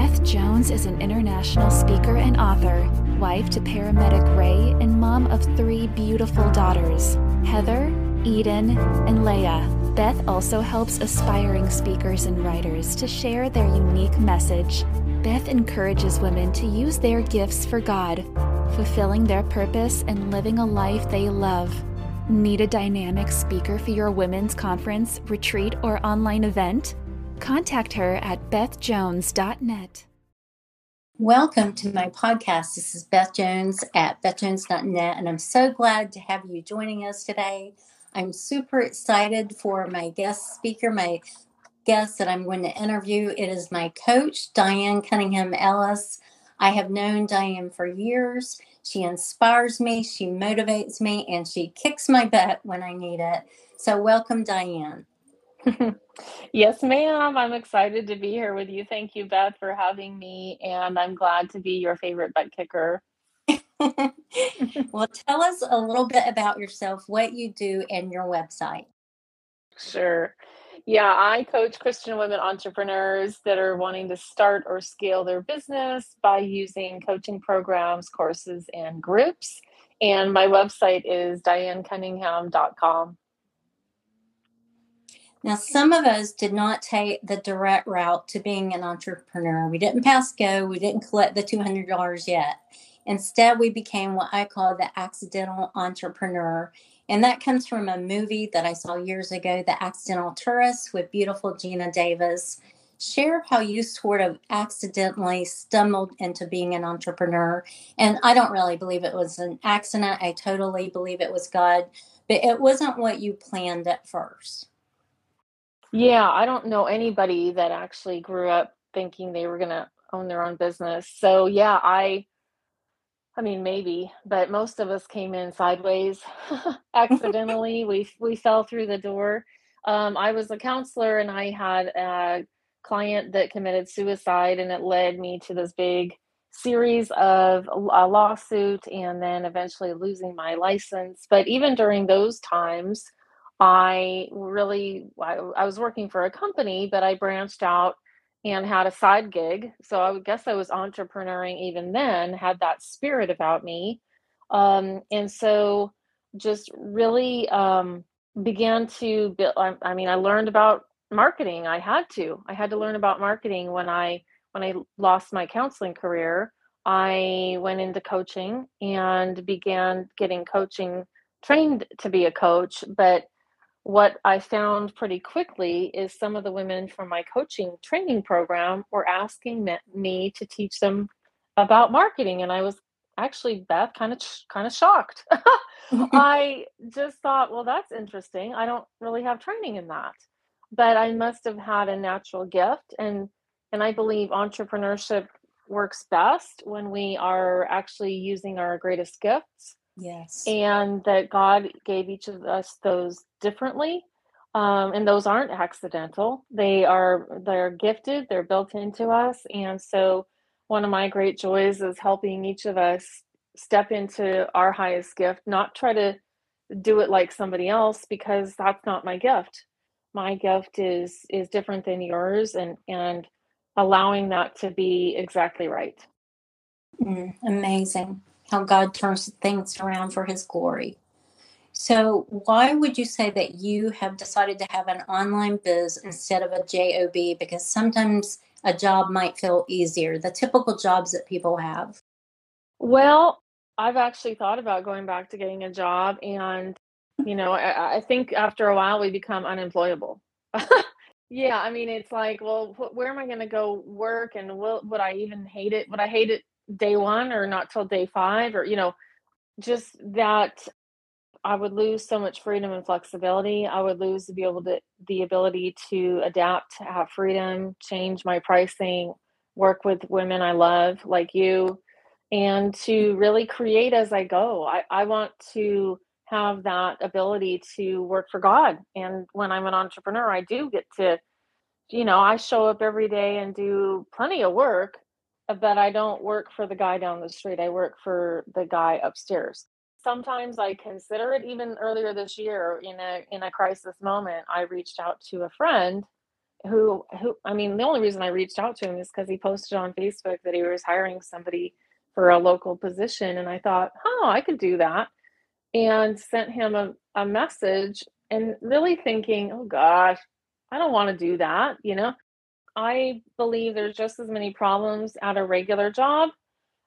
Beth Jones is an international speaker and author, wife to paramedic Ray, and mom of three beautiful daughters Heather, Eden, and Leah. Beth also helps aspiring speakers and writers to share their unique message. Beth encourages women to use their gifts for God, fulfilling their purpose and living a life they love. Need a dynamic speaker for your women's conference, retreat, or online event? Contact her at bethjones.net. Welcome to my podcast. This is Beth Jones at bethjones.net, and I'm so glad to have you joining us today. I'm super excited for my guest speaker, my guest that I'm going to interview. It is my coach, Diane Cunningham Ellis. I have known Diane for years. She inspires me, she motivates me, and she kicks my butt when I need it. So, welcome, Diane. yes, ma'am. I'm excited to be here with you. Thank you, Beth, for having me. And I'm glad to be your favorite butt kicker. well, tell us a little bit about yourself, what you do, and your website. Sure. Yeah, I coach Christian women entrepreneurs that are wanting to start or scale their business by using coaching programs, courses, and groups. And my website is dianecunningham.com. Now, some of us did not take the direct route to being an entrepreneur. We didn't pass go, we didn't collect the $200 yet. Instead, we became what I call the accidental entrepreneur. And that comes from a movie that I saw years ago, The Accidental Tourist, with beautiful Geena Davis. Share how you sort of accidentally stumbled into being an entrepreneur. And I don't really believe it was an accident. I totally believe it was God, but it wasn't what you planned at first. Yeah, I don't know anybody that actually grew up thinking they were going to own their own business. So, yeah, I I mean maybe, but most of us came in sideways accidentally. we we fell through the door. Um, I was a counselor and I had a client that committed suicide and it led me to this big series of a lawsuit and then eventually losing my license. But even during those times, I really I, I, was working for a company, but I branched out and had a side gig. So I guess I was entrepreneuring even then, had that spirit about me. Um, and so just really um, began to build I, I mean, I learned about marketing. I had to. I had to learn about marketing when I when I lost my counseling career. I went into coaching and began getting coaching trained to be a coach, but what I found pretty quickly is some of the women from my coaching training program were asking me to teach them about marketing, and I was actually Beth kind of kind of shocked. I just thought, well, that's interesting. I don't really have training in that, but I must have had a natural gift, and and I believe entrepreneurship works best when we are actually using our greatest gifts Yes. And that God gave each of us those differently. Um, and those aren't accidental. They are they're gifted, they're built into us. And so one of my great joys is helping each of us step into our highest gift, not try to do it like somebody else because that's not my gift. My gift is is different than yours and and allowing that to be exactly right. Mm, amazing how God turns things around for his glory. So, why would you say that you have decided to have an online biz instead of a job? Because sometimes a job might feel easier, the typical jobs that people have. Well, I've actually thought about going back to getting a job, and you know, I, I think after a while we become unemployable. yeah, I mean, it's like, well, wh- where am I going to go work, and will would I even hate it? Would I hate it day one or not till day five or you know just that i would lose so much freedom and flexibility. I would lose to be able to the ability to adapt have freedom change my pricing work with women i love like you and to really create as i go. I, I want to have that ability to work for god. And when i'm an entrepreneur i do get to you know i show up every day and do plenty of work but I don't work for the guy down the street. I work for the guy upstairs. Sometimes I consider it even earlier this year in a in a crisis moment, I reached out to a friend who who I mean, the only reason I reached out to him is because he posted on Facebook that he was hiring somebody for a local position, and I thought, oh, I could do that, and sent him a, a message, and really thinking, oh gosh, I don't want to do that, you know. I believe there's just as many problems at a regular job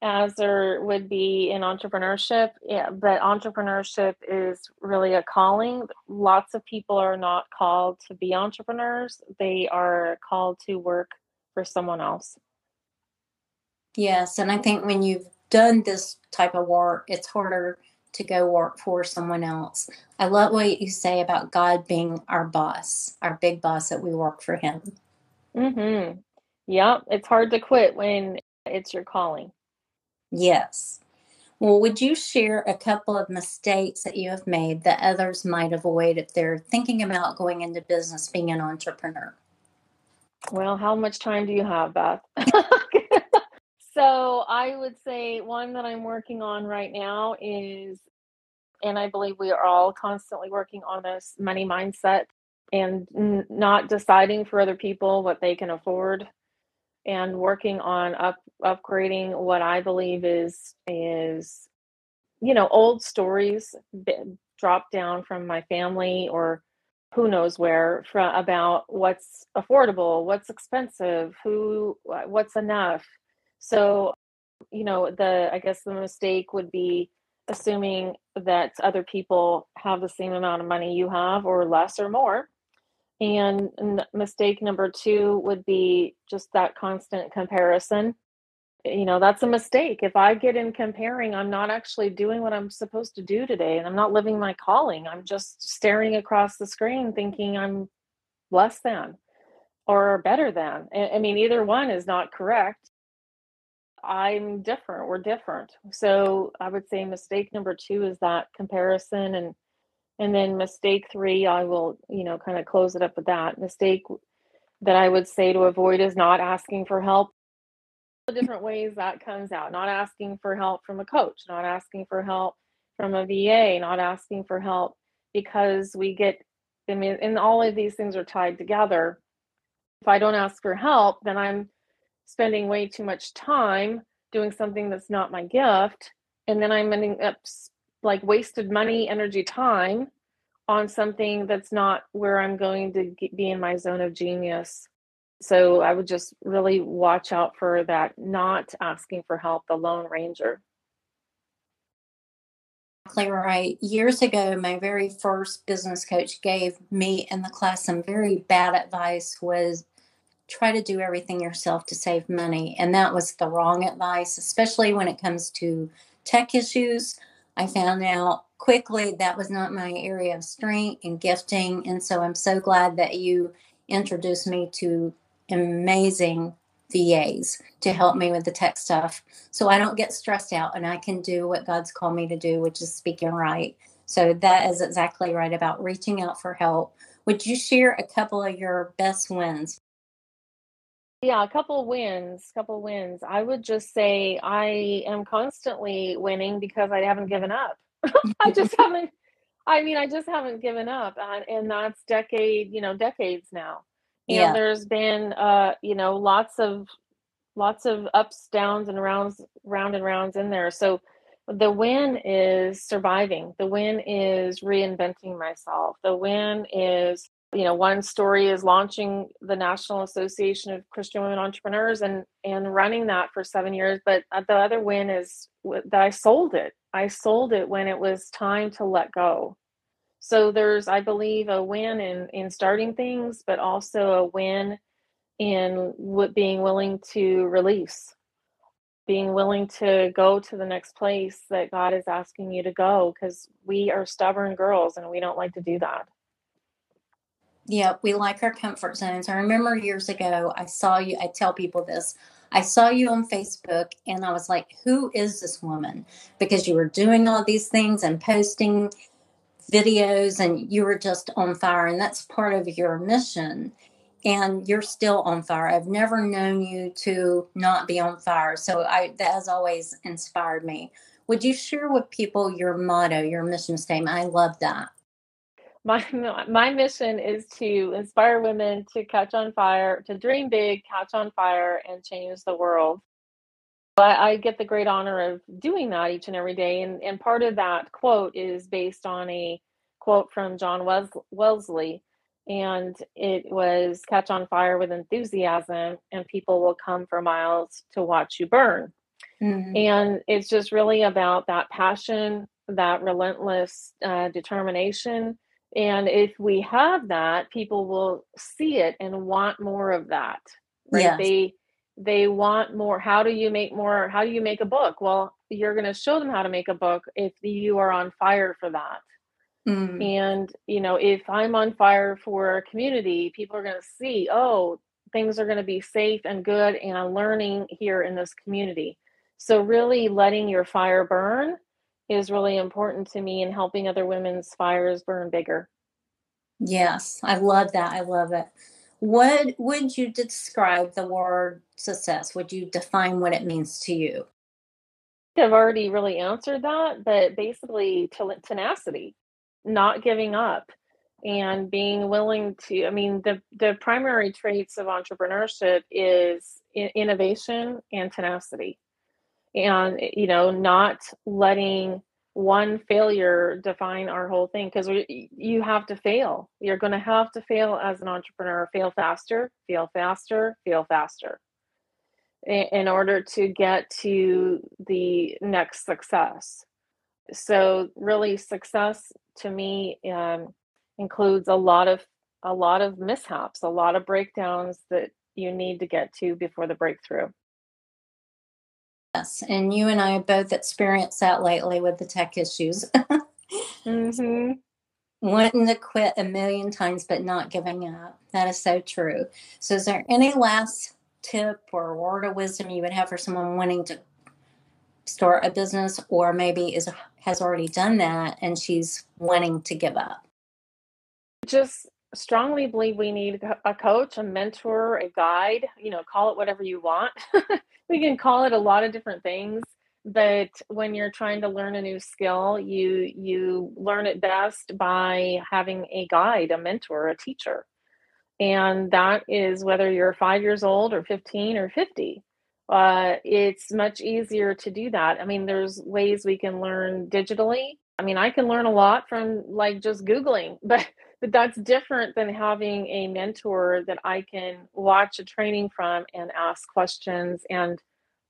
as there would be in entrepreneurship. Yeah, but entrepreneurship is really a calling. Lots of people are not called to be entrepreneurs, they are called to work for someone else. Yes, and I think when you've done this type of work, it's harder to go work for someone else. I love what you say about God being our boss, our big boss that we work for him. Mhm. Yep, it's hard to quit when it's your calling. Yes. Well, would you share a couple of mistakes that you have made that others might avoid if they're thinking about going into business, being an entrepreneur? Well, how much time do you have, Beth? so, I would say one that I'm working on right now is, and I believe we are all constantly working on this money mindset and n- not deciding for other people what they can afford and working on up upgrading what I believe is is you know old stories dropped down from my family or who knows where from about what's affordable, what's expensive, who what's enough. So, you know, the I guess the mistake would be assuming that other people have the same amount of money you have or less or more and mistake number two would be just that constant comparison. You know, that's a mistake. If I get in comparing, I'm not actually doing what I'm supposed to do today and I'm not living my calling. I'm just staring across the screen thinking I'm less than or better than. I mean, either one is not correct. I'm different. We're different. So I would say mistake number two is that comparison and and then mistake three, I will, you know, kind of close it up with that. Mistake that I would say to avoid is not asking for help. The different ways that comes out, not asking for help from a coach, not asking for help from a VA, not asking for help because we get, I mean, and all of these things are tied together. If I don't ask for help, then I'm spending way too much time doing something that's not my gift. And then I'm ending up like wasted money, energy, time on something that's not where I'm going to get, be in my zone of genius. So I would just really watch out for that, not asking for help, the Lone Ranger. Exactly right. Years ago, my very first business coach gave me and the class some very bad advice was try to do everything yourself to save money. And that was the wrong advice, especially when it comes to tech issues. I found out quickly that was not my area of strength and gifting. And so I'm so glad that you introduced me to amazing VAs to help me with the tech stuff so I don't get stressed out and I can do what God's called me to do, which is speaking right. So that is exactly right about reaching out for help. Would you share a couple of your best wins? Yeah, a couple wins, couple wins. I would just say I am constantly winning because I haven't given up. I just haven't I mean, I just haven't given up and, and that's decade, you know, decades now. And yeah. there's been uh, you know, lots of lots of ups, downs and rounds round and rounds in there. So the win is surviving. The win is reinventing myself. The win is you know one story is launching the national association of christian women entrepreneurs and and running that for seven years but uh, the other win is that i sold it. I sold it when it was time to let go. So there's i believe a win in in starting things but also a win in what being willing to release being willing to go to the next place that god is asking you to go because we are stubborn girls and we don't like to do that yeah, we like our comfort zones. I remember years ago, I saw you, I tell people this. I saw you on Facebook and I was like, who is this woman? Because you were doing all these things and posting videos and you were just on fire. And that's part of your mission. And you're still on fire. I've never known you to not be on fire. So I, that has always inspired me. Would you share with people your motto, your mission statement? I love that my my mission is to inspire women to catch on fire, to dream big, catch on fire, and change the world. I, I get the great honor of doing that each and every day, and and part of that quote is based on a quote from John Wes- Wesley, and it was "Catch on fire with enthusiasm, and people will come for miles to watch you burn." Mm-hmm. And it's just really about that passion, that relentless uh, determination. And if we have that, people will see it and want more of that. Right? Yes. They they want more. How do you make more? How do you make a book? Well, you're going to show them how to make a book if you are on fire for that. Mm. And, you know, if I'm on fire for a community, people are going to see, oh, things are going to be safe and good and I'm learning here in this community. So, really letting your fire burn is really important to me in helping other women's fires burn bigger. Yes, I love that. I love it. What would you describe the word success? Would you define what it means to you? I've already really answered that, but basically tenacity, not giving up and being willing to i mean the the primary traits of entrepreneurship is innovation and tenacity and you know not letting one failure define our whole thing because you have to fail. You're going to have to fail as an entrepreneur. Fail faster fail faster fail faster in order to get to the next success. So really success to me um, includes a lot of a lot of mishaps a lot of breakdowns that you need to get to before the breakthrough Yes, and you and I have both experienced that lately with the tech issues. mm-hmm. Wanting to quit a million times, but not giving up. That is so true. So, is there any last tip or word of wisdom you would have for someone wanting to start a business, or maybe is has already done that and she's wanting to give up? Just strongly believe we need a coach, a mentor, a guide. You know, call it whatever you want. we can call it a lot of different things but when you're trying to learn a new skill you you learn it best by having a guide a mentor a teacher. And that is whether you're five years old or 15 or 50 uh, it's much easier to do that. I mean there's ways we can learn digitally. I mean i can learn a lot from like just googling but but that's different than having a mentor that I can watch a training from and ask questions and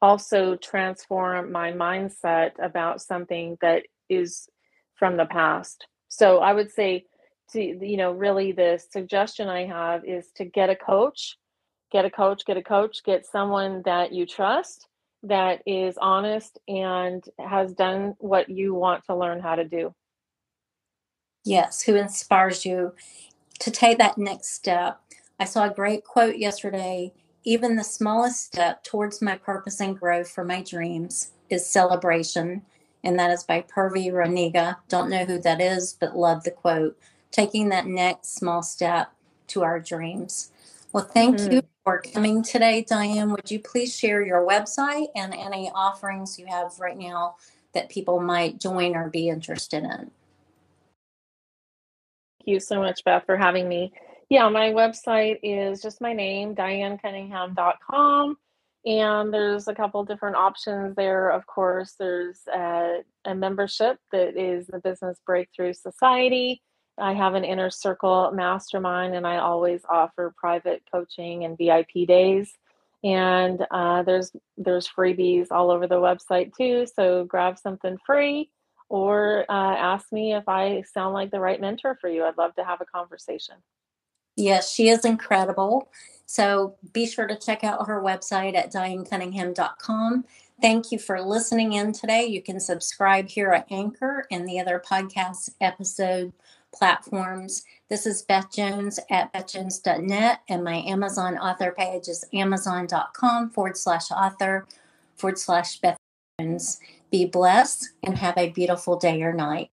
also transform my mindset about something that is from the past. So I would say to you know really the suggestion I have is to get a coach, get a coach, get a coach, get someone that you trust that is honest and has done what you want to learn how to do. Yes, who inspires you to take that next step. I saw a great quote yesterday. Even the smallest step towards my purpose and growth for my dreams is celebration. And that is by Purvi Raniga. Don't know who that is, but love the quote. Taking that next small step to our dreams. Well, thank mm-hmm. you for coming today, Diane. Would you please share your website and any offerings you have right now that people might join or be interested in? You so much, Beth, for having me. Yeah, my website is just my name, dianecunningham.com. And there's a couple different options there. Of course, there's a, a membership that is the Business Breakthrough Society. I have an inner circle mastermind, and I always offer private coaching and VIP days. And uh, there's there's freebies all over the website too. So grab something free or uh, ask me if I sound like the right mentor for you. I'd love to have a conversation. Yes, she is incredible. So be sure to check out her website at dianecunningham.com. Thank you for listening in today. You can subscribe here at Anchor and the other podcast episode platforms. This is Beth Jones at bethjones.net, and my Amazon author page is amazon.com forward slash author forward slash Beth Jones. Be blessed and have a beautiful day or night.